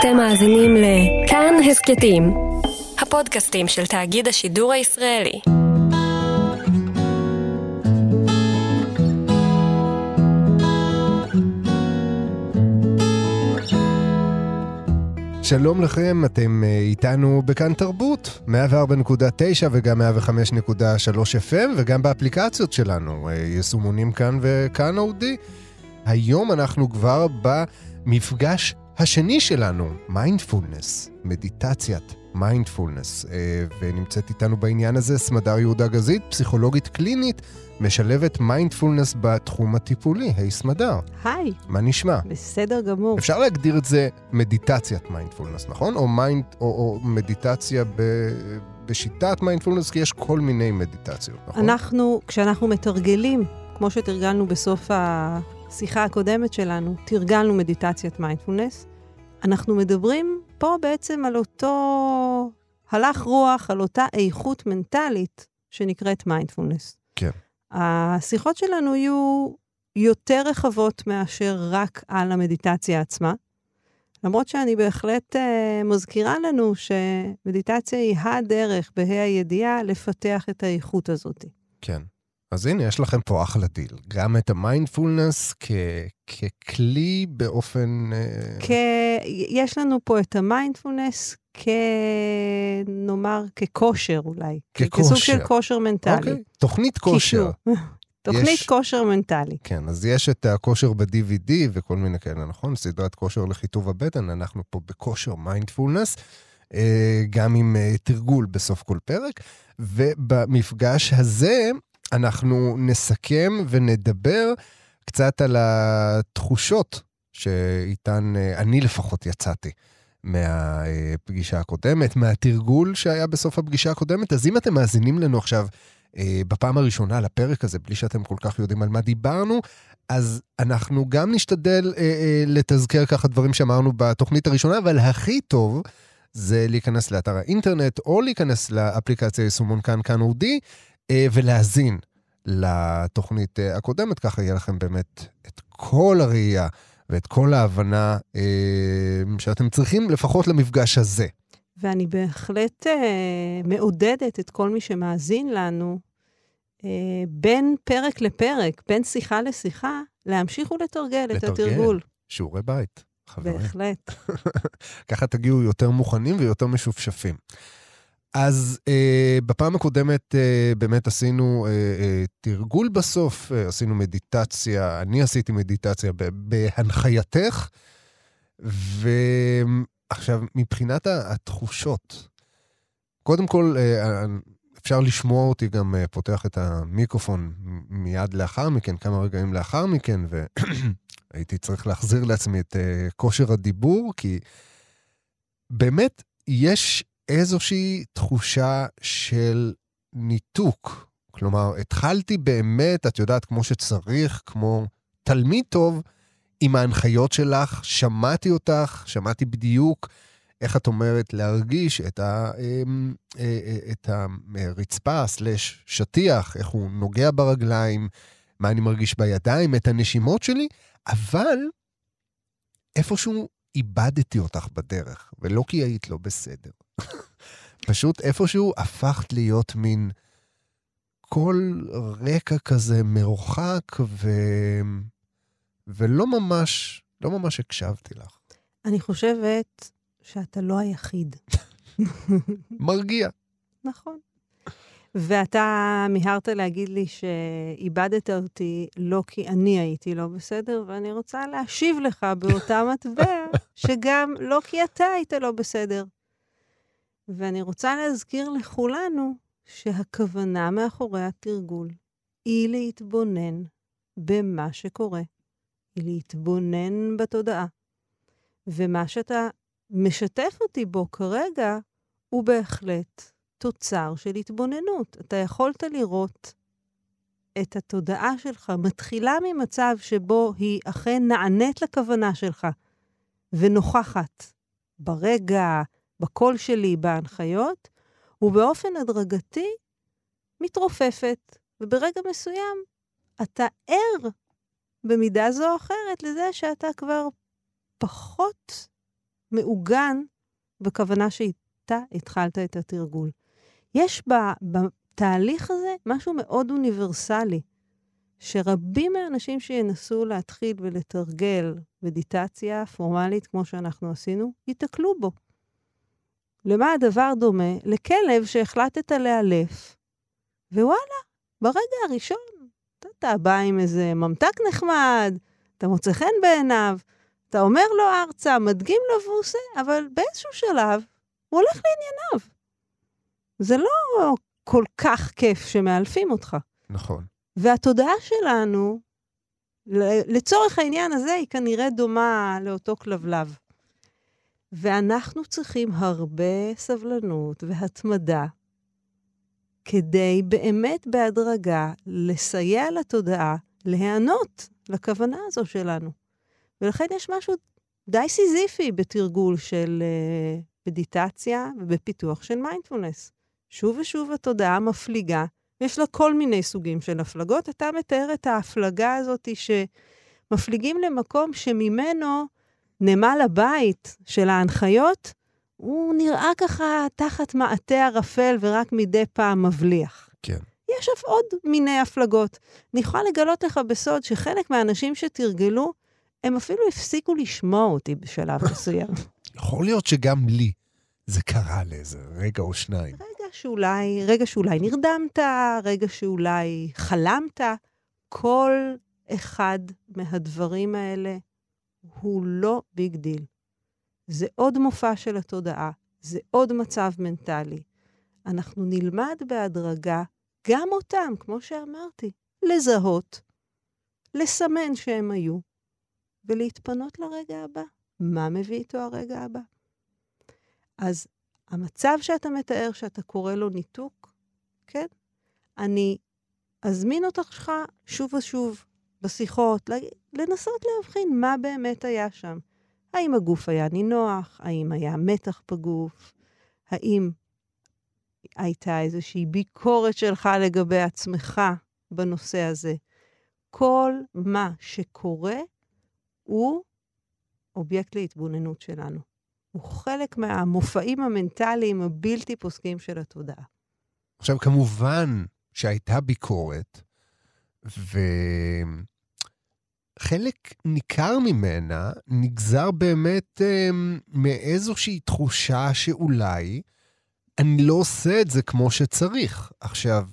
אתם מאזינים לכאן הסכתים, הפודקאסטים של תאגיד השידור הישראלי. שלום לכם, אתם אה, איתנו בכאן תרבות, 104.9 וגם 105.3 FM וגם באפליקציות שלנו, אה, יישומונים כאן וכאן אודי. היום אנחנו כבר במפגש השני שלנו, מיינדפולנס, מדיטציית מיינדפולנס. אה, ונמצאת איתנו בעניין הזה סמדר יהודה גזית, פסיכולוגית קלינית, משלבת מיינדפולנס בתחום הטיפולי. היי סמדר. היי. מה נשמע? בסדר גמור. אפשר להגדיר את זה מדיטציית מיינדפולנס, נכון? או, מיינד, או, או מדיטציה ב, בשיטת מיינדפולנס, כי יש כל מיני מדיטציות, נכון? אנחנו, כשאנחנו מתרגלים, כמו שתרגלנו בסוף השיחה הקודמת שלנו, תרגלנו מדיטציית מיינדפולנס, אנחנו מדברים פה בעצם על אותו הלך רוח, על אותה איכות מנטלית שנקראת מיינדפולנס. כן. השיחות שלנו יהיו יותר רחבות מאשר רק על המדיטציה עצמה. למרות שאני בהחלט אה, מזכירה לנו שמדיטציה היא הדרך, בה"א הידיעה, לפתח את האיכות הזאת. כן. אז הנה, יש לכם פה אחלה דיל. גם את המיינדפולנס כ- ככלי באופן... אה... כ... יש לנו פה את המיינדפולנס כ... נאמר, ככושר אולי. ככושר. כסוג של כושר מנטלי. אוקיי, תוכנית כושר. תוכנית יש- כושר מנטלי. כן, אז יש את הכושר ב-DVD וכל מיני כאלה, נכון? סדרת כושר לחיטוב הבטן, אנחנו פה בכושר מיינדפולנס, אה, גם עם אה, תרגול בסוף כל פרק. ובמפגש הזה אנחנו נסכם ונדבר קצת על התחושות שאיתן אה, אני לפחות יצאתי. מהפגישה הקודמת, מהתרגול שהיה בסוף הפגישה הקודמת. אז אם אתם מאזינים לנו עכשיו אה, בפעם הראשונה לפרק הזה, בלי שאתם כל כך יודעים על מה דיברנו, אז אנחנו גם נשתדל אה, לתזכר ככה דברים שאמרנו בתוכנית הראשונה, אבל הכי טוב זה להיכנס לאתר האינטרנט, או להיכנס לאפליקציה יישומון כאן כאן אודי, אה, ולהאזין לתוכנית אה, הקודמת, ככה יהיה לכם באמת את כל הראייה ואת כל ההבנה אה, שאתם צריכים לפחות למפגש הזה. ואני בהחלט מעודדת את כל מי שמאזין לנו, בין פרק לפרק, בין שיחה לשיחה, להמשיך ולתרגל את לתרגל. התרגול. שיעורי בית, חברים. בהחלט. ככה תגיעו יותר מוכנים ויותר משופשפים. אז אה, בפעם הקודמת אה, באמת עשינו אה, אה, תרגול בסוף, אה, עשינו מדיטציה, אני עשיתי מדיטציה בהנחייתך, ועכשיו, מבחינת התחושות, קודם כל, אה, אפשר לשמוע אותי גם אה, פותח את המיקרופון מיד לאחר מכן, כמה רגעים לאחר מכן, והייתי צריך להחזיר לעצמי את אה, כושר הדיבור, כי באמת יש איזושהי תחושה של ניתוק. כלומר, התחלתי באמת, את יודעת, כמו שצריך, כמו תלמיד טוב, עם ההנחיות שלך, שמעתי אותך, שמעתי בדיוק איך את אומרת להרגיש את, ה, אמ, אה, אה, את הרצפה סלש שטיח, איך הוא נוגע ברגליים, מה אני מרגיש בידיים, את הנשימות שלי, אבל איפשהו איבדתי אותך בדרך, ולא כי היית לא בסדר. פשוט איפשהו הפכת להיות מין קול רקע כזה מרוחק, ו... ולא ממש, לא ממש הקשבתי לך. אני חושבת שאתה לא היחיד. מרגיע. נכון. ואתה מיהרת להגיד לי שאיבדת אותי לא כי אני הייתי לא בסדר, ואני רוצה להשיב לך באותה מטבע, שגם לא כי אתה היית לא בסדר. ואני רוצה להזכיר לכולנו שהכוונה מאחורי התרגול היא להתבונן במה שקורה, היא להתבונן בתודעה. ומה שאתה משתף אותי בו כרגע הוא בהחלט תוצר של התבוננות. אתה יכולת לראות את התודעה שלך מתחילה ממצב שבו היא אכן נענית לכוונה שלך ונוכחת ברגע, בקול שלי, בהנחיות, ובאופן הדרגתי מתרופפת, וברגע מסוים אתה ער במידה זו או אחרת לזה שאתה כבר פחות מעוגן בכוונה שאיתה התחלת את התרגול. יש בתהליך הזה משהו מאוד אוניברסלי, שרבים מהאנשים שינסו להתחיל ולתרגל מדיטציה פורמלית, כמו שאנחנו עשינו, ייתקלו בו. למה הדבר דומה? לכלב שהחלטת לאלף, ווואלה, ברגע הראשון אתה בא עם איזה ממתק נחמד, אתה מוצא חן בעיניו, אתה אומר לו ארצה, מדגים לו והוא עושה, אבל באיזשהו שלב הוא הולך לענייניו. זה לא כל כך כיף שמאלפים אותך. נכון. והתודעה שלנו, לצורך העניין הזה, היא כנראה דומה לאותו כלבלב. ואנחנו צריכים הרבה סבלנות והתמדה כדי באמת בהדרגה לסייע לתודעה להיענות לכוונה הזו שלנו. ולכן יש משהו די סיזיפי בתרגול של אה, מדיטציה ובפיתוח של מיינדפולנס. שוב ושוב התודעה מפליגה, יש לה כל מיני סוגים של הפלגות. אתה מתאר את ההפלגה הזאת שמפליגים למקום שממנו נמל הבית של ההנחיות, הוא נראה ככה תחת מעטה ערפל ורק מדי פעם מבליח. כן. יש אף עוד מיני הפלגות. אני יכולה לגלות לך בסוד שחלק מהאנשים שתרגלו, הם אפילו הפסיקו לשמוע אותי בשלב מסוים. יכול להיות שגם לי זה קרה לאיזה רגע או שניים. שאולי, רגע שאולי נרדמת, רגע שאולי חלמת. כל אחד מהדברים האלה הוא לא big deal. זה עוד מופע של התודעה, זה עוד מצב מנטלי. אנחנו נלמד בהדרגה גם אותם, כמו שאמרתי, לזהות, לסמן שהם היו, ולהתפנות לרגע הבא. מה מביא איתו הרגע הבא? אז המצב שאתה מתאר, שאתה קורא לו ניתוק, כן? אני אזמין אותך שוב ושוב בשיחות, לנסות להבחין מה באמת היה שם. האם הגוף היה נינוח? האם היה מתח בגוף? האם הייתה איזושהי ביקורת שלך לגבי עצמך בנושא הזה? כל מה שקורה הוא אובייקט להתבוננות שלנו. הוא חלק מהמופעים המנטליים הבלתי פוסקים של התודעה. עכשיו, כמובן שהייתה ביקורת, וחלק ניכר ממנה נגזר באמת אה, מאיזושהי תחושה שאולי אני לא עושה את זה כמו שצריך. עכשיו,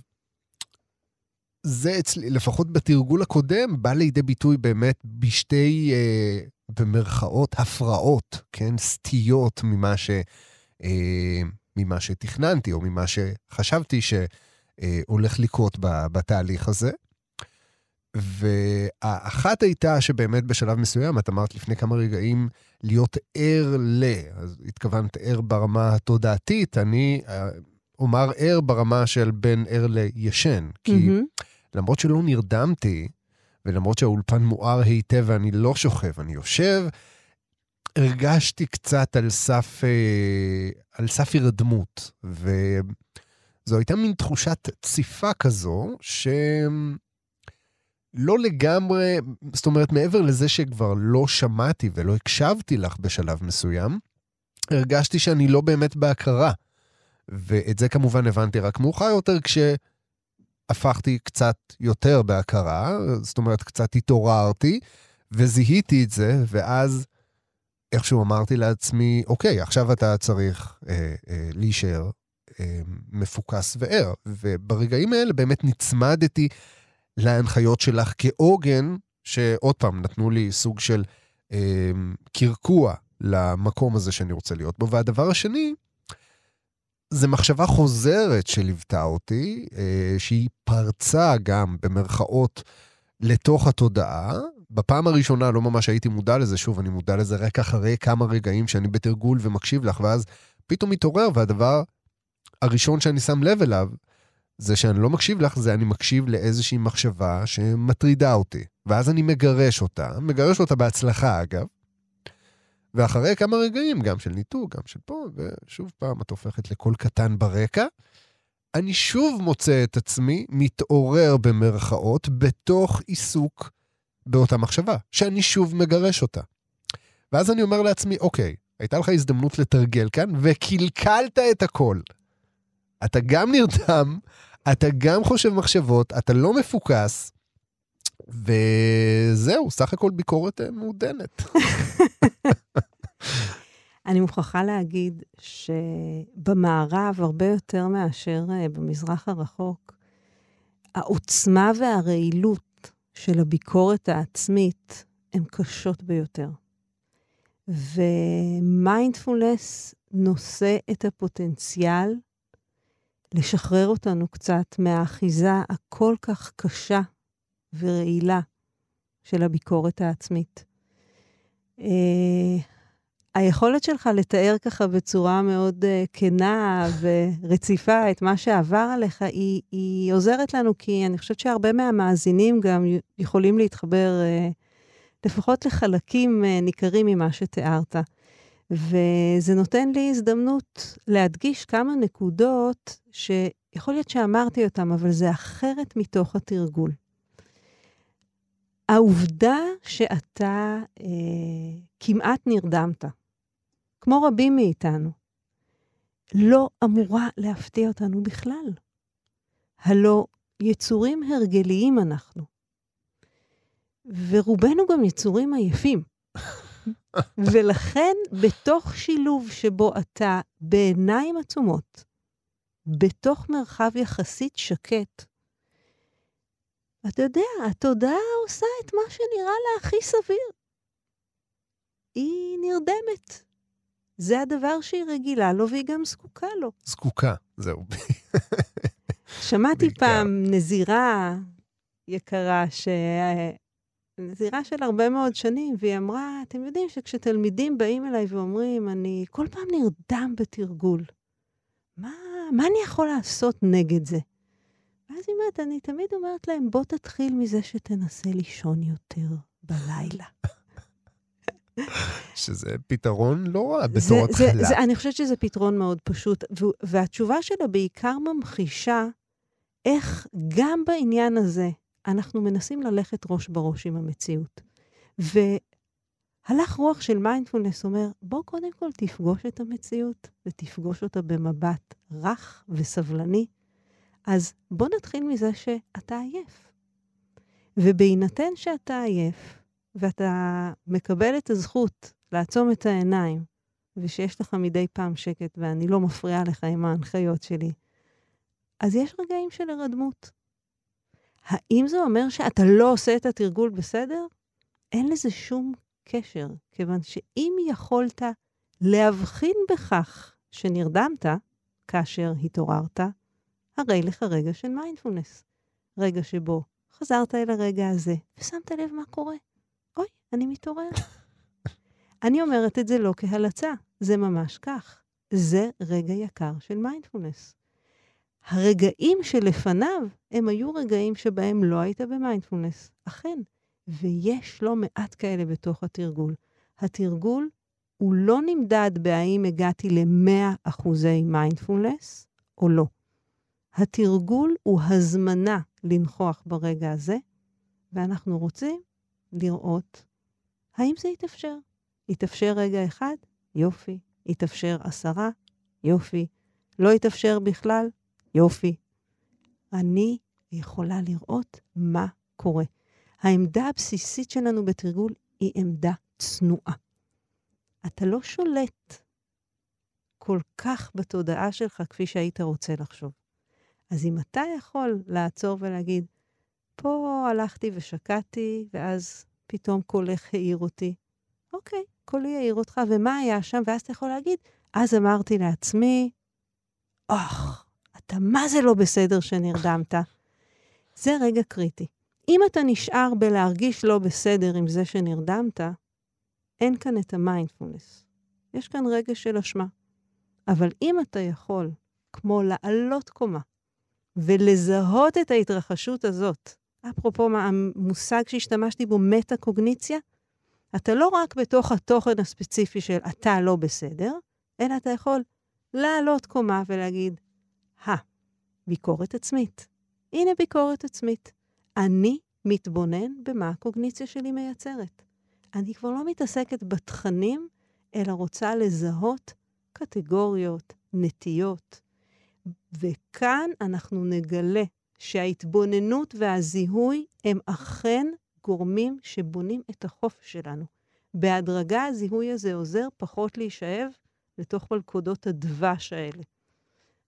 זה אצלי, לפחות בתרגול הקודם, בא לידי ביטוי באמת בשתי, אה, במרכאות, הפרעות, כן? סטיות ממה, ש, אה, ממה שתכננתי, או ממה שחשבתי שהולך לקרות בתהליך הזה. והאחת הייתה שבאמת בשלב מסוים, את אמרת לפני כמה רגעים, להיות ער ל... אז התכוונת ער ברמה התודעתית, אני אה, אומר ער ברמה של בין ער לישן. כי mm-hmm. למרות שלא נרדמתי, ולמרות שהאולפן מואר היטב ואני לא שוכב, אני יושב, הרגשתי קצת על סף, אה, על סף הירדמות. וזו הייתה מין תחושת ציפה כזו, ש... לא לגמרי, זאת אומרת, מעבר לזה שכבר לא שמעתי ולא הקשבתי לך בשלב מסוים, הרגשתי שאני לא באמת בהכרה. ואת זה כמובן הבנתי רק מאוחר יותר, כשהפכתי קצת יותר בהכרה, זאת אומרת, קצת התעוררתי, וזיהיתי את זה, ואז איכשהו אמרתי לעצמי, אוקיי, עכשיו אתה צריך אה, אה, להישאר אה, מפוקס וער. וברגעים האלה באמת נצמדתי להנחיות שלך כעוגן, שעוד פעם, נתנו לי סוג של אה, קרקוע למקום הזה שאני רוצה להיות בו. והדבר השני, זה מחשבה חוזרת שליוותה אותי, אה, שהיא פרצה גם, במרכאות, לתוך התודעה. בפעם הראשונה לא ממש הייתי מודע לזה, שוב, אני מודע לזה רק אחרי כמה רגעים שאני בתרגול ומקשיב לך, ואז פתאום מתעורר, והדבר הראשון שאני שם לב אליו, זה שאני לא מקשיב לך, זה אני מקשיב לאיזושהי מחשבה שמטרידה אותי. ואז אני מגרש אותה, מגרש אותה בהצלחה אגב. ואחרי כמה רגעים, גם של ניתוק, גם של פה, ושוב פעם את הופכת לקול קטן ברקע, אני שוב מוצא את עצמי מתעורר במרכאות בתוך עיסוק באותה מחשבה, שאני שוב מגרש אותה. ואז אני אומר לעצמי, אוקיי, הייתה לך הזדמנות לתרגל כאן, וקלקלת את הכל. אתה גם נרדם, אתה גם חושב מחשבות, אתה לא מפוקס, וזהו, סך הכל ביקורת אה, מעודנת. אני מוכרחה להגיד שבמערב, הרבה יותר מאשר אה, במזרח הרחוק, העוצמה והרעילות של הביקורת העצמית הן קשות ביותר. ומיינדפולנס נושא את הפוטנציאל לשחרר אותנו קצת מהאחיזה הכל כך קשה ורעילה של הביקורת העצמית. Uh, היכולת שלך לתאר ככה בצורה מאוד uh, כנה ורציפה את מה שעבר עליך, היא, היא עוזרת לנו, כי אני חושבת שהרבה מהמאזינים גם יכולים להתחבר uh, לפחות לחלקים uh, ניכרים ממה שתיארת. וזה נותן לי הזדמנות להדגיש כמה נקודות שיכול להיות שאמרתי אותן, אבל זה אחרת מתוך התרגול. העובדה שאתה אה, כמעט נרדמת, כמו רבים מאיתנו, לא אמורה להפתיע אותנו בכלל. הלא יצורים הרגליים אנחנו. ורובנו גם יצורים עייפים. ולכן, בתוך שילוב שבו אתה בעיניים עצומות, בתוך מרחב יחסית שקט, אתה יודע, התודעה עושה את מה שנראה לה הכי סביר. היא נרדמת. זה הדבר שהיא רגילה לו והיא גם זקוקה לו. זקוקה, זהו. שמעתי פעם נזירה יקרה, ש... נזירה של הרבה מאוד שנים, והיא אמרה, אתם יודעים שכשתלמידים באים אליי ואומרים, אני כל פעם נרדם בתרגול, מה, מה אני יכול לעשות נגד זה? ואז היא אומרת, אני תמיד אומרת להם, בוא תתחיל מזה שתנסה לישון יותר בלילה. שזה פתרון לא רע בתור התחלה. אני חושבת שזה פתרון מאוד פשוט, והתשובה שלה בעיקר ממחישה איך גם בעניין הזה, אנחנו מנסים ללכת ראש בראש עם המציאות. והלך רוח של מיינדפולנס אומר, בוא קודם כל תפגוש את המציאות, ותפגוש אותה במבט רך וסבלני. אז בוא נתחיל מזה שאתה עייף. ובהינתן שאתה עייף, ואתה מקבל את הזכות לעצום את העיניים, ושיש לך מדי פעם שקט ואני לא מפריעה לך עם ההנחיות שלי, אז יש רגעים של הרדמות. האם זה אומר שאתה לא עושה את התרגול בסדר? אין לזה שום קשר, כיוון שאם יכולת להבחין בכך שנרדמת כאשר התעוררת, הרי לך רגע של מיינדפולנס. רגע שבו חזרת אל הרגע הזה ושמת לב מה קורה. אני מתעורר. אני אומרת את זה לא כהלצה, זה ממש כך. זה רגע יקר של מיינדפולנס. הרגעים שלפניו, הם היו רגעים שבהם לא היית במיינדפולנס. אכן. ויש לא מעט כאלה בתוך התרגול. התרגול הוא לא נמדד בהאם הגעתי ל-100 אחוזי מיינדפולנס או לא. התרגול הוא הזמנה לנכוח ברגע הזה, ואנחנו רוצים לראות האם זה יתאפשר. יתאפשר רגע אחד? יופי. יתאפשר עשרה? יופי. לא יתאפשר בכלל? יופי. אני יכולה לראות מה קורה. העמדה הבסיסית שלנו בתרגול היא עמדה צנועה. אתה לא שולט כל כך בתודעה שלך כפי שהיית רוצה לחשוב. אז אם אתה יכול לעצור ולהגיד, פה הלכתי ושקעתי, ואז פתאום קולך העיר אותי. אוקיי, קולי העיר אותך, ומה היה שם? ואז אתה יכול להגיד, אז אמרתי לעצמי, אוח, אתה מה זה לא בסדר שנרדמת? זה רגע קריטי. אם אתה נשאר בלהרגיש לא בסדר עם זה שנרדמת, אין כאן את המיינדפולנס. יש כאן רגע של אשמה. אבל אם אתה יכול, כמו לעלות קומה, ולזהות את ההתרחשות הזאת, אפרופו המושג שהשתמשתי בו, מטה-קוגניציה, אתה לא רק בתוך התוכן הספציפי של אתה לא בסדר, אלא אתה יכול לעלות קומה ולהגיד, הא, ביקורת עצמית. הנה ביקורת עצמית. אני מתבונן במה הקוגניציה שלי מייצרת. אני כבר לא מתעסקת בתכנים, אלא רוצה לזהות קטגוריות, נטיות. וכאן אנחנו נגלה שההתבוננות והזיהוי הם אכן גורמים שבונים את החופש שלנו. בהדרגה הזיהוי הזה עוזר פחות להישאב לתוך מלכודות הדבש האלה.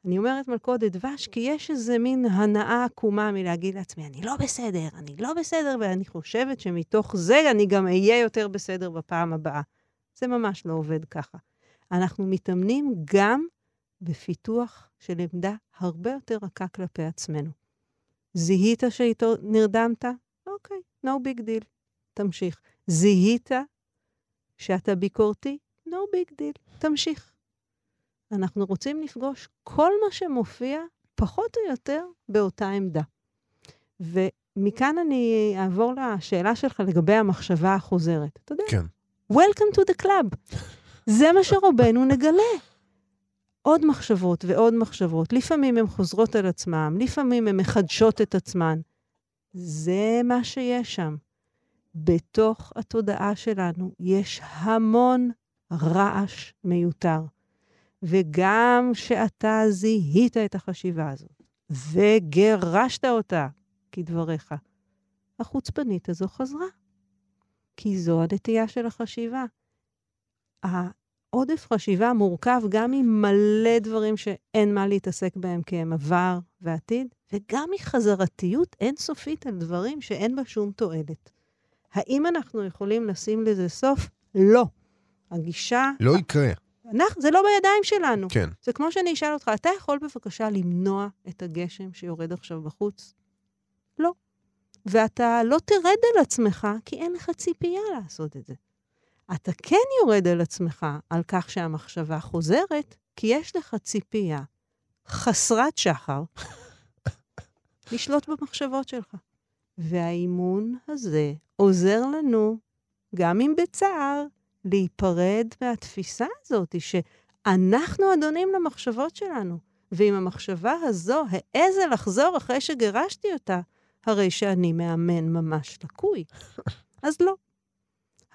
אני אומרת מלכודת דבש כי יש איזה מין הנאה עקומה מלהגיד לעצמי, אני לא בסדר, אני לא בסדר, ואני חושבת שמתוך זה אני גם אהיה יותר בסדר בפעם הבאה. זה ממש לא עובד ככה. אנחנו מתאמנים גם בפיתוח של עמדה הרבה יותר רכה כלפי עצמנו. זיהית שאיתו נרדמת? אוקיי, no big deal. תמשיך. זיהית שאתה ביקורתי? no big deal. תמשיך. אנחנו רוצים לפגוש כל מה שמופיע, פחות או יותר, באותה עמדה. ומכאן אני אעבור לשאלה שלך לגבי המחשבה החוזרת. אתה יודע? כן. Welcome to the club. זה מה שרובנו נגלה. עוד מחשבות ועוד מחשבות. לפעמים הן חוזרות על עצמן, לפעמים הן מחדשות את עצמן. זה מה שיש שם. בתוך התודעה שלנו יש המון רעש מיותר. וגם שאתה זיהית את החשיבה הזאת, וגירשת אותה, כדבריך, החוצפנית הזו חזרה. כי זו הנטייה של החשיבה. העודף חשיבה מורכב גם ממלא דברים שאין מה להתעסק בהם כי הם עבר ועתיד, וגם מחזרתיות אינסופית על דברים שאין בה שום תועלת. האם אנחנו יכולים לשים לזה סוף? לא. הגישה... לא יקרה. אנחנו, זה לא בידיים שלנו. כן. זה כמו שאני אשאל אותך, אתה יכול בבקשה למנוע את הגשם שיורד עכשיו בחוץ? לא. ואתה לא תרד על עצמך, כי אין לך ציפייה לעשות את זה. אתה כן יורד על עצמך על כך שהמחשבה חוזרת, כי יש לך ציפייה חסרת שחר לשלוט במחשבות שלך. והאימון הזה עוזר לנו, גם אם בצער, להיפרד מהתפיסה הזאת, שאנחנו אדונים למחשבות שלנו. ואם המחשבה הזו העזה לחזור אחרי שגירשתי אותה, הרי שאני מאמן ממש לקוי. אז לא.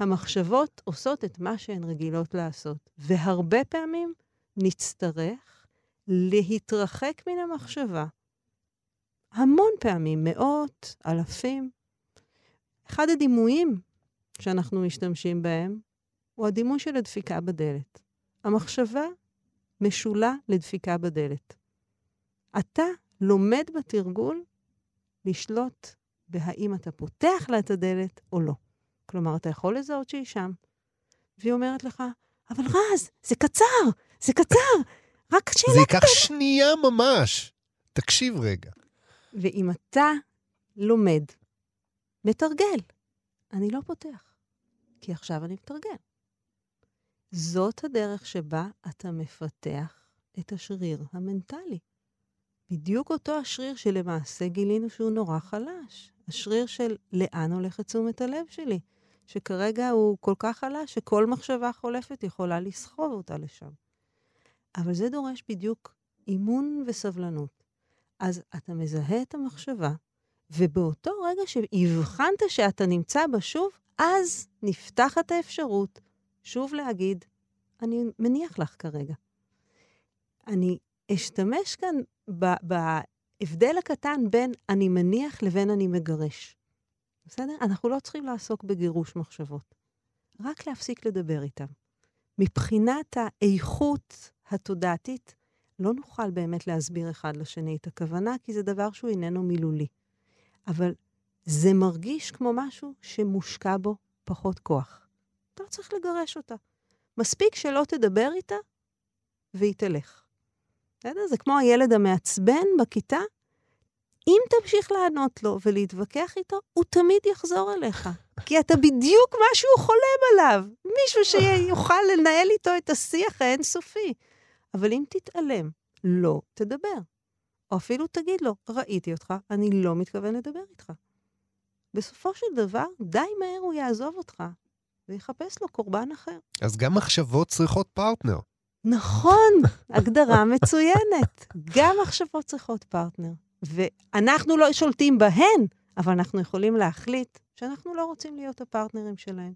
המחשבות עושות את מה שהן רגילות לעשות, והרבה פעמים נצטרך להתרחק מן המחשבה. המון פעמים, מאות, אלפים. אחד הדימויים שאנחנו משתמשים בהם הוא הדימוי של הדפיקה בדלת. המחשבה משולה לדפיקה בדלת. אתה לומד בתרגול לשלוט בהאם אתה פותח לה את הדלת או לא. כלומר, אתה יכול לזהות שהיא שם, והיא אומרת לך, אבל רז, זה קצר, זה קצר, רק שאלה... זה ייקח שנייה ממש. תקשיב רגע. ואם אתה לומד, מתרגל, אני לא פותח, כי עכשיו אני מתרגל. זאת הדרך שבה אתה מפתח את השריר המנטלי. בדיוק אותו השריר שלמעשה גילינו שהוא נורא חלש. השריר של לאן הולכת תשומת הלב שלי, שכרגע הוא כל כך חלש שכל מחשבה חולפת יכולה לסחוב אותה לשם. אבל זה דורש בדיוק אימון וסבלנות. אז אתה מזהה את המחשבה, ובאותו רגע שהבחנת שאתה נמצא בה שוב, אז נפתחת האפשרות שוב להגיד, אני מניח לך כרגע. אני אשתמש כאן בהבדל הקטן בין אני מניח לבין אני מגרש. בסדר? אנחנו לא צריכים לעסוק בגירוש מחשבות, רק להפסיק לדבר איתם. מבחינת האיכות התודעתית, לא נוכל באמת להסביר אחד לשני את הכוונה, כי זה דבר שהוא איננו מילולי. אבל זה מרגיש כמו משהו שמושקע בו פחות כוח. אתה לא צריך לגרש אותה. מספיק שלא תדבר איתה והיא תלך. בסדר? זה כמו הילד המעצבן בכיתה. אם תמשיך לענות לו ולהתווכח איתו, הוא תמיד יחזור אליך. כי אתה בדיוק מה שהוא חולם עליו. מישהו שיוכל לנהל איתו את השיח האינסופי. אבל אם תתעלם, לא תדבר. או אפילו תגיד לו, ראיתי אותך, אני לא מתכוון לדבר איתך. בסופו של דבר, די מהר הוא יעזוב אותך, ויחפש לו קורבן אחר. אז גם מחשבות צריכות פרטנר. נכון, הגדרה מצוינת. גם מחשבות צריכות פרטנר. ואנחנו לא שולטים בהן, אבל אנחנו יכולים להחליט שאנחנו לא רוצים להיות הפרטנרים שלהם.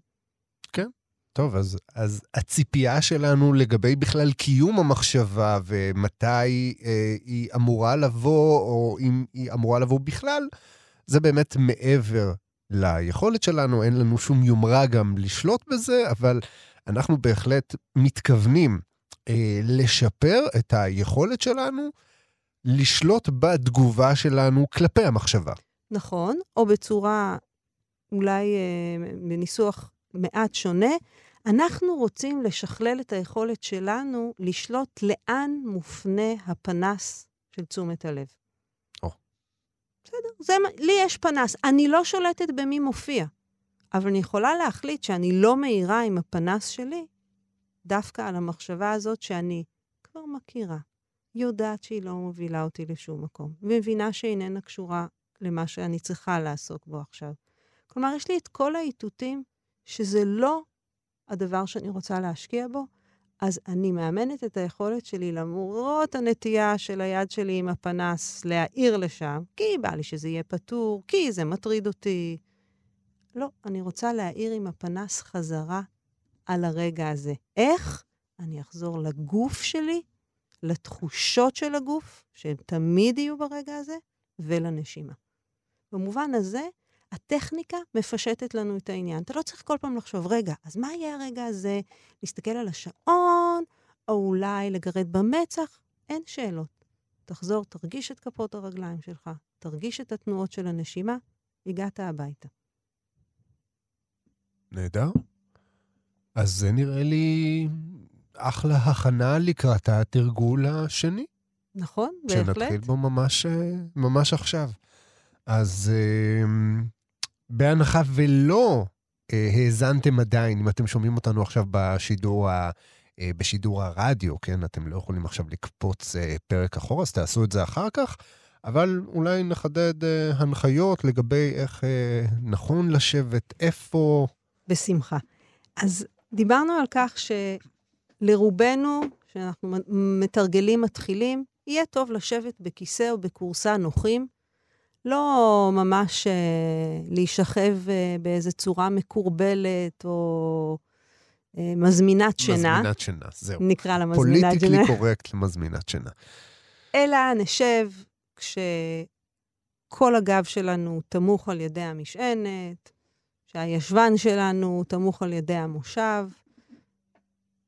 כן. טוב, אז, אז הציפייה שלנו לגבי בכלל קיום המחשבה ומתי אה, היא אמורה לבוא, או אם היא אמורה לבוא בכלל, זה באמת מעבר ליכולת שלנו, אין לנו שום יומרה גם לשלוט בזה, אבל אנחנו בהחלט מתכוונים אה, לשפר את היכולת שלנו לשלוט בתגובה שלנו כלפי המחשבה. נכון, או בצורה, אולי אה, בניסוח מעט שונה, אנחנו רוצים לשכלל את היכולת שלנו לשלוט לאן מופנה הפנס של תשומת הלב. או. בסדר, זה, לי יש פנס. אני לא שולטת במי מופיע, אבל אני יכולה להחליט שאני לא מאירה עם הפנס שלי דווקא על המחשבה הזאת שאני כבר מכירה, יודעת שהיא לא מובילה אותי לשום מקום, ומבינה שאיננה קשורה למה שאני צריכה לעסוק בו עכשיו. כלומר, יש לי את כל האיתותים שזה לא הדבר שאני רוצה להשקיע בו, אז אני מאמנת את היכולת שלי, למרות הנטייה של היד שלי עם הפנס להעיר לשם, כי בא לי שזה יהיה פתור, כי זה מטריד אותי. לא, אני רוצה להעיר עם הפנס חזרה על הרגע הזה. איך? אני אחזור לגוף שלי, לתחושות של הגוף, שהן תמיד יהיו ברגע הזה, ולנשימה. במובן הזה, הטכניקה מפשטת לנו את העניין. אתה לא צריך כל פעם לחשוב, רגע, אז מה יהיה הרגע הזה? להסתכל על השעון, או אולי לגרד במצח? אין שאלות. תחזור, תרגיש את כפות הרגליים שלך, תרגיש את התנועות של הנשימה, הגעת הביתה. נהדר. אז זה נראה לי אחלה הכנה לקראת התרגול השני. נכון, בהחלט. שנתחיל בו ממש, ממש עכשיו. אז בהנחה ולא אה, האזנתם עדיין, אם אתם שומעים אותנו עכשיו בשידור, ה, אה, בשידור הרדיו, כן? אתם לא יכולים עכשיו לקפוץ אה, פרק אחורה, אז תעשו את זה אחר כך. אבל אולי נחדד אה, הנחיות לגבי איך אה, נכון לשבת, איפה. בשמחה. אז דיברנו על כך שלרובנו, שאנחנו מתרגלים מתחילים, יהיה טוב לשבת בכיסא או בכורסה נוחים, לא ממש אה, להישכב אה, באיזו צורה מקורבלת או אה, מזמינת שינה. מזמינת שינה, זהו. נקרא לה מזמינת שינה. פוליטיקלי קורקט למזמינת שינה. אלא נשב כשכל הגב שלנו תמוך על ידי המשענת, שהישבן שלנו תמוך על ידי המושב.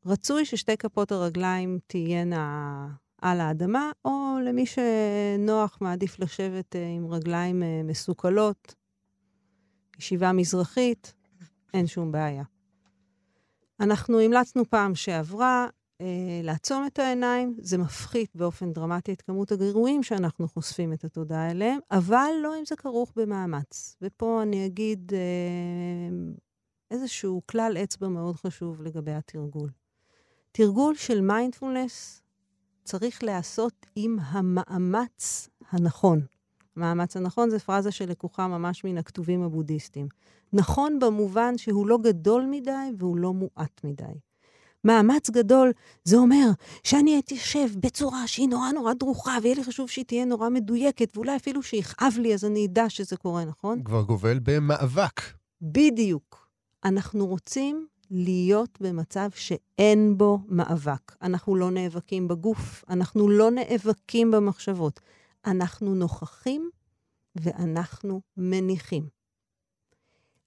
רצוי ששתי כפות הרגליים תהיינה על האדמה, או למי שנוח מעדיף לשבת אה, עם רגליים אה, מסוכלות, ישיבה מזרחית, אין שום בעיה. אנחנו המלצנו פעם שעברה אה, לעצום את העיניים, זה מפחית באופן דרמטי את כמות הגירויים שאנחנו חושפים את התודעה אליהם, אבל לא אם זה כרוך במאמץ. ופה אני אגיד אה, איזשהו כלל אצבע מאוד חשוב לגבי התרגול. תרגול של מיינדפולנס צריך להיעשות עם המאמץ הנכון. המאמץ הנכון זה פרזה שלקוחה ממש מן הכתובים הבודהיסטיים. נכון במובן שהוא לא גדול מדי והוא לא מועט מדי. מאמץ גדול, זה אומר שאני אתיישב בצורה שהיא נורא נורא דרוכה, ויהיה לי חשוב שהיא תהיה נורא מדויקת, ואולי אפילו שיכאב לי אז אני אדע שזה קורה, נכון? כבר גובל במאבק. בדיוק. אנחנו רוצים להיות במצב שאין בו מאבק. אנחנו לא נאבקים בגוף, אנחנו לא נאבקים במחשבות. אנחנו נוכחים ואנחנו מניחים.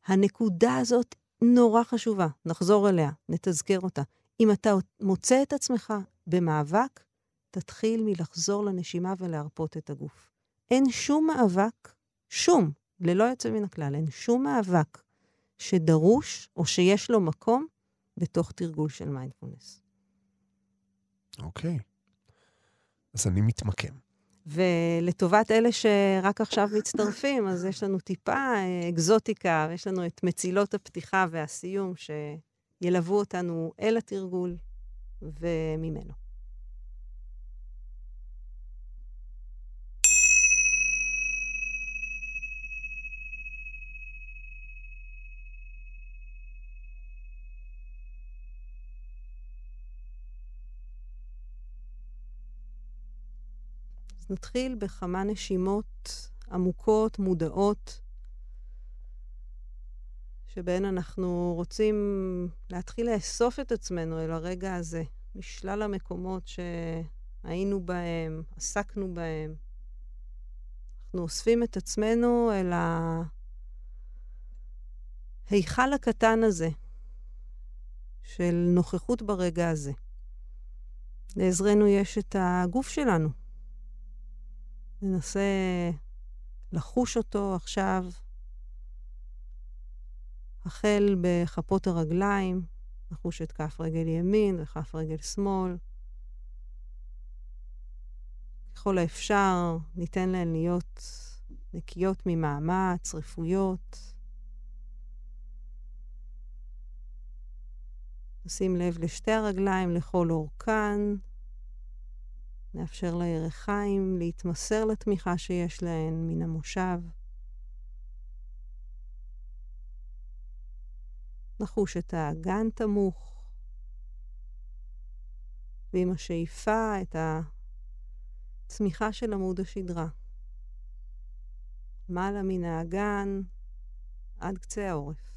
הנקודה הזאת נורא חשובה, נחזור אליה, נתזכר אותה. אם אתה מוצא את עצמך במאבק, תתחיל מלחזור לנשימה ולהרפות את הגוף. אין שום מאבק, שום, ללא יוצא מן הכלל, אין שום מאבק שדרוש או שיש לו מקום בתוך תרגול של מיינדפולנס. אוקיי. Okay. אז אני מתמקם. ולטובת אלה שרק עכשיו מצטרפים, אז יש לנו טיפה אה, אקזוטיקה, יש לנו את מצילות הפתיחה והסיום שילוו אותנו אל התרגול וממנו. נתחיל בכמה נשימות עמוקות, מודעות, שבהן אנחנו רוצים להתחיל לאסוף את עצמנו אל הרגע הזה, משלל המקומות שהיינו בהם, עסקנו בהם. אנחנו אוספים את עצמנו אל ההיכל הקטן הזה של נוכחות ברגע הזה. לעזרנו יש את הגוף שלנו. ננסה לחוש אותו עכשיו, החל בכפות הרגליים, נחוש את כף רגל ימין וכף רגל שמאל. ככל האפשר, ניתן להן להיות נקיות ממאמץ, רפויות. נשים לב לשתי הרגליים, לכל אורכן. נאפשר לירכיים להתמסר לתמיכה שיש להן מן המושב. נחוש את האגן תמוך, ועם השאיפה את הצמיחה של עמוד השדרה. מעלה מן האגן עד קצה העורף.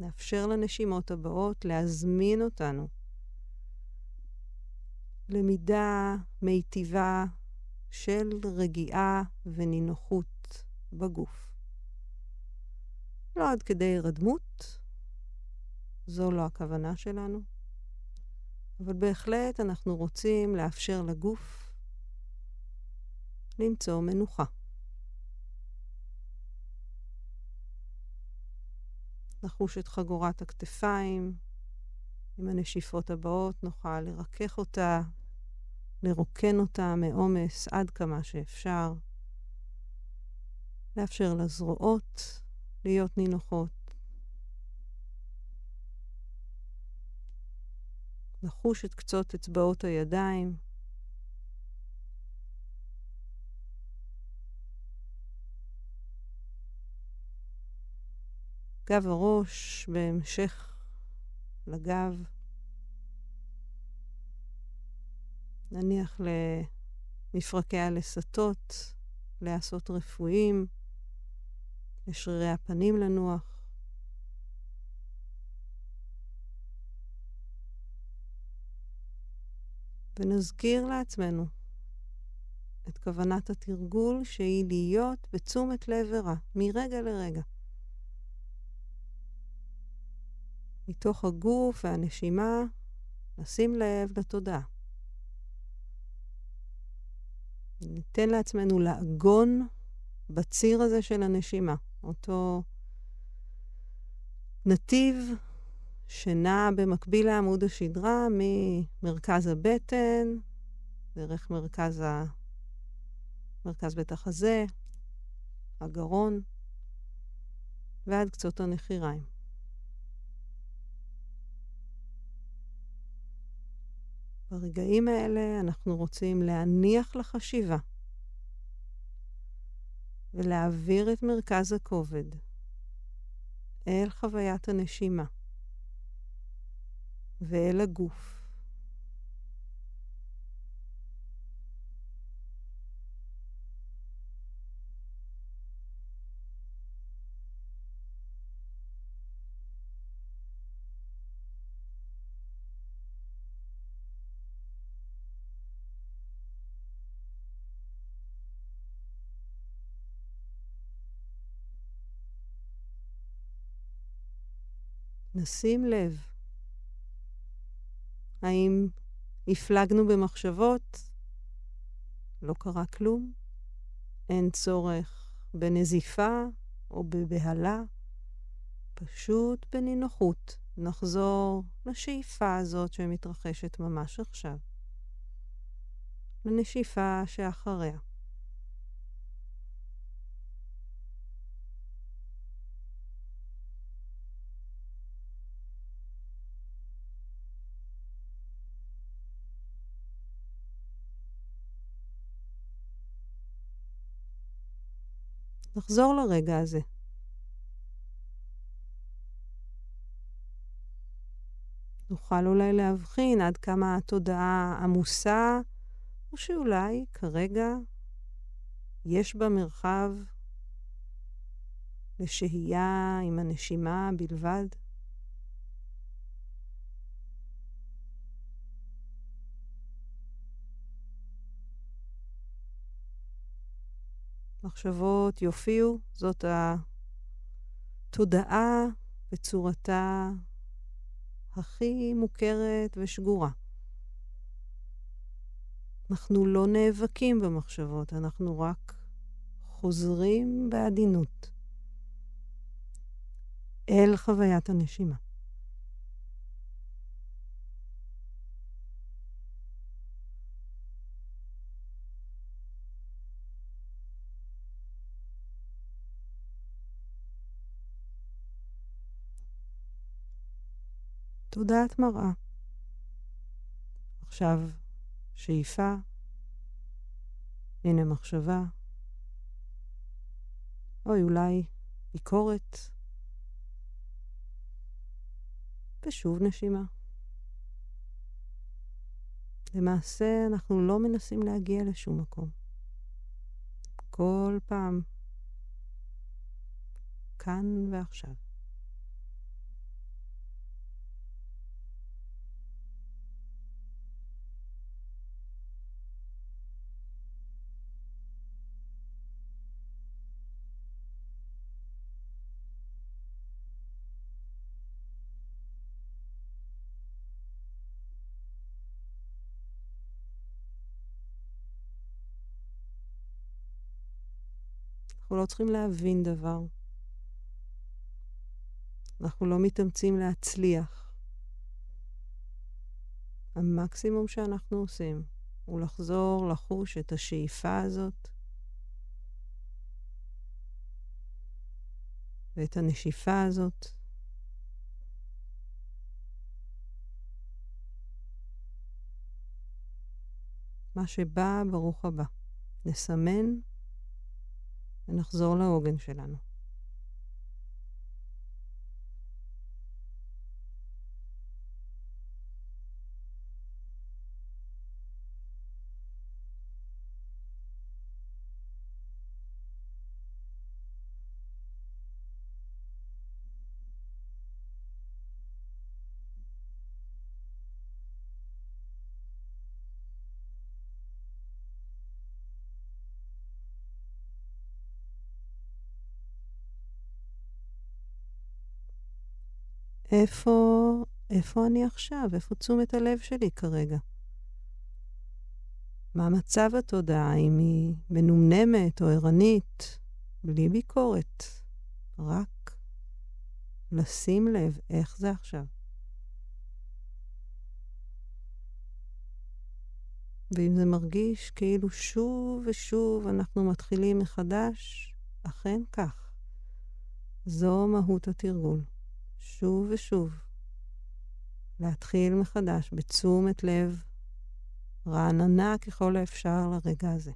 נאפשר לנשימות הבאות להזמין אותנו למידה מיטיבה של רגיעה ונינוחות בגוף. לא עד כדי הירדמות, זו לא הכוונה שלנו, אבל בהחלט אנחנו רוצים לאפשר לגוף למצוא מנוחה. נחוש את חגורת הכתפיים. עם הנשיפות הבאות נוכל לרכך אותה, לרוקן אותה מעומס עד כמה שאפשר. לאפשר לזרועות להיות נינוחות. לחוש את קצות אצבעות הידיים. גב הראש בהמשך לגב. נניח למפרקי הלסתות, להיעשות רפואיים, לשרירי הפנים לנוח. ונזכיר לעצמנו את כוונת התרגול שהיא להיות בתשומת לב ורע, מרגע לרגע. מתוך הגוף והנשימה, לשים לב לתודעה. ניתן לעצמנו לעגון בציר הזה של הנשימה, אותו נתיב שנע במקביל לעמוד השדרה ממרכז הבטן, דרך מרכז, ה... מרכז בית החזה, הגרון, ועד קצות הנחיריים. ברגעים האלה אנחנו רוצים להניח לחשיבה ולהעביר את מרכז הכובד אל חוויית הנשימה ואל הגוף. נשים לב. האם הפלגנו במחשבות? לא קרה כלום? אין צורך בנזיפה או בבהלה? פשוט בנינוחות נחזור לשאיפה הזאת שמתרחשת ממש עכשיו. לנשיפה שאחריה. נחזור לרגע הזה. נוכל אולי להבחין עד כמה התודעה עמוסה, או שאולי כרגע יש בה מרחב לשהייה עם הנשימה בלבד? מחשבות יופיעו, זאת התודעה בצורתה הכי מוכרת ושגורה. אנחנו לא נאבקים במחשבות, אנחנו רק חוזרים בעדינות אל חוויית הנשימה. תודעת מראה. עכשיו שאיפה, הנה מחשבה, אוי, אולי ביקורת, ושוב נשימה. למעשה, אנחנו לא מנסים להגיע לשום מקום. כל פעם, כאן ועכשיו. לא צריכים להבין דבר. אנחנו לא מתאמצים להצליח. המקסימום שאנחנו עושים הוא לחזור לחוש את השאיפה הזאת ואת הנשיפה הזאת. מה שבא, ברוך הבא. נסמן ונחזור לעוגן שלנו. איפה, איפה אני עכשיו? איפה תשומת הלב שלי כרגע? מה מצב התודעה? אם היא מנומנמת או ערנית? בלי ביקורת, רק לשים לב איך זה עכשיו. ואם זה מרגיש כאילו שוב ושוב אנחנו מתחילים מחדש, אכן כך. זו מהות התרגול. שוב ושוב, להתחיל מחדש בתשומת לב רעננה ככל האפשר לרגע הזה.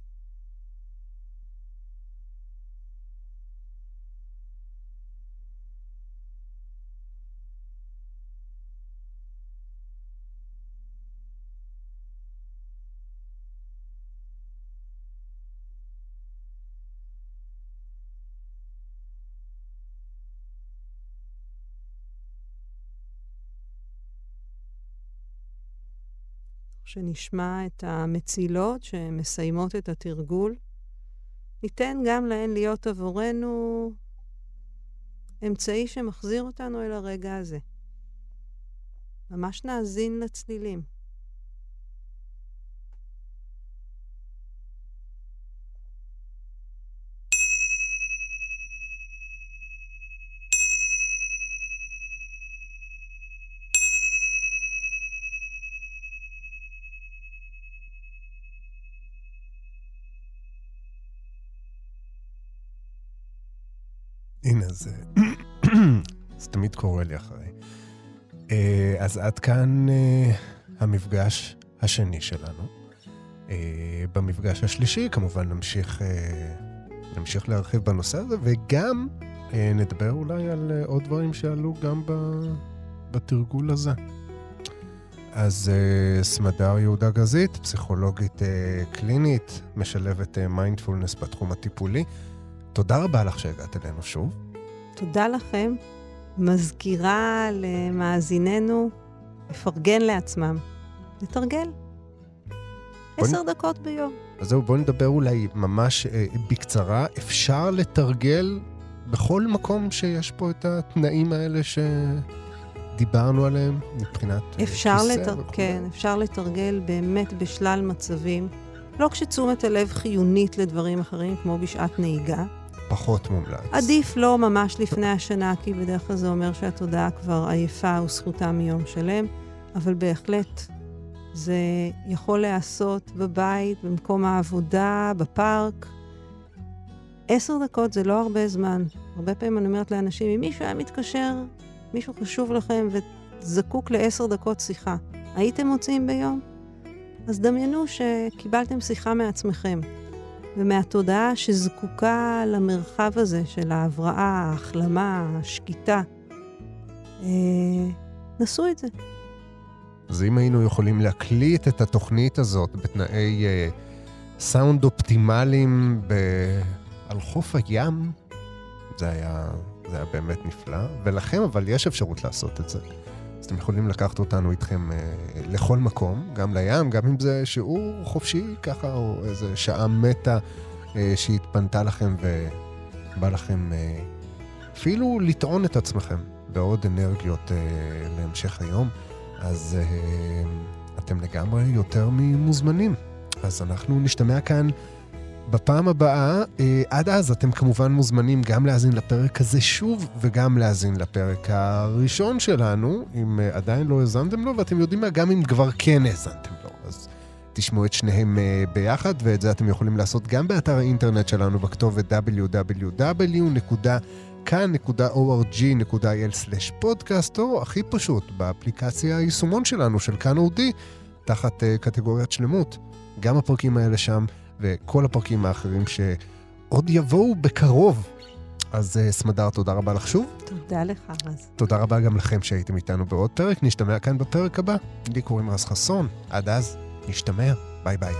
שנשמע את המצילות שמסיימות את התרגול. ניתן גם להן להיות עבורנו אמצעי שמחזיר אותנו אל הרגע הזה. ממש נאזין לצלילים. הנה, זה... זה תמיד קורה לי אחרי. אה, אז עד כאן אה, המפגש השני שלנו. אה, במפגש השלישי כמובן נמשיך, נמשיך להרחיב בנושא הזה, וגם נדבר אולי על עוד דברים שעלו גם בתרגול הזה. אז סמדר יהודה גזית, פסיכולוגית קלינית, משלבת מיינדפולנס בתחום הטיפולי. תודה רבה לך שהגעת אלינו שוב. תודה לכם. מזכירה למאזיננו לפרגן לעצמם, לתרגל. עשר דקות ביום. אז זהו, בואו נדבר אולי ממש אה, בקצרה. אפשר לתרגל בכל מקום שיש פה את התנאים האלה שדיברנו עליהם, מבחינת אה, אפשר כיסא לתר... וכו'. כן, אפשר לתרגל באמת בשלל מצבים. לא כשתשומת הלב חיונית לדברים אחרים, כמו בשעת נהיגה. פחות מומלץ. עדיף לא ממש לפני השנה, כי בדרך כלל זה אומר שהתודעה כבר עייפה וזכותה מיום שלם, אבל בהחלט זה יכול להיעשות בבית, במקום העבודה, בפארק. עשר דקות זה לא הרבה זמן. הרבה פעמים אני אומרת לאנשים, אם מישהו היה מתקשר, מישהו חשוב לכם וזקוק לעשר דקות שיחה, הייתם מוצאים ביום? אז דמיינו שקיבלתם שיחה מעצמכם ומהתודעה שזקוקה למרחב הזה של ההבראה, ההחלמה, השקיטה. אה, נסו את זה. אז אם היינו יכולים להקליט את התוכנית הזאת בתנאי uh, סאונד אופטימליים ב... על חוף הים, זה היה, זה היה באמת נפלא. ולכם אבל יש אפשרות לעשות את זה. אז אתם יכולים לקחת אותנו איתכם uh, לכל מקום, גם לים, גם אם זה שיעור חופשי ככה, או איזה שעה מתה uh, שהתפנתה לכם ובא לכם uh, אפילו לטעון את עצמכם בעוד אנרגיות להמשך היום. אז אתם לגמרי יותר ממוזמנים. אז אנחנו נשתמע כאן בפעם הבאה. Uh, עד אז אתם כמובן מוזמנים גם להאזין לפרק הזה שוב, וגם להאזין לפרק הראשון שלנו, אם uh, עדיין לא האזנתם לו, ואתם יודעים מה, גם אם כבר כן האזנתם לו. אז תשמעו את שניהם uh, ביחד, ואת זה אתם יכולים לעשות גם באתר האינטרנט שלנו בכתובת www. כאן.org.il/פודקאסט, או הכי פשוט, באפליקציה היישומון שלנו, של כאן אודי, תחת קטגוריית שלמות. גם הפרקים האלה שם, וכל הפרקים האחרים שעוד יבואו בקרוב. אז uh, סמדר, תודה רבה לך שוב. תודה לך, רז. תודה רבה גם לכם שהייתם איתנו בעוד פרק. נשתמע כאן בפרק הבא. לי קוראים רז חסון. עד אז, נשתמע. ביי ביי.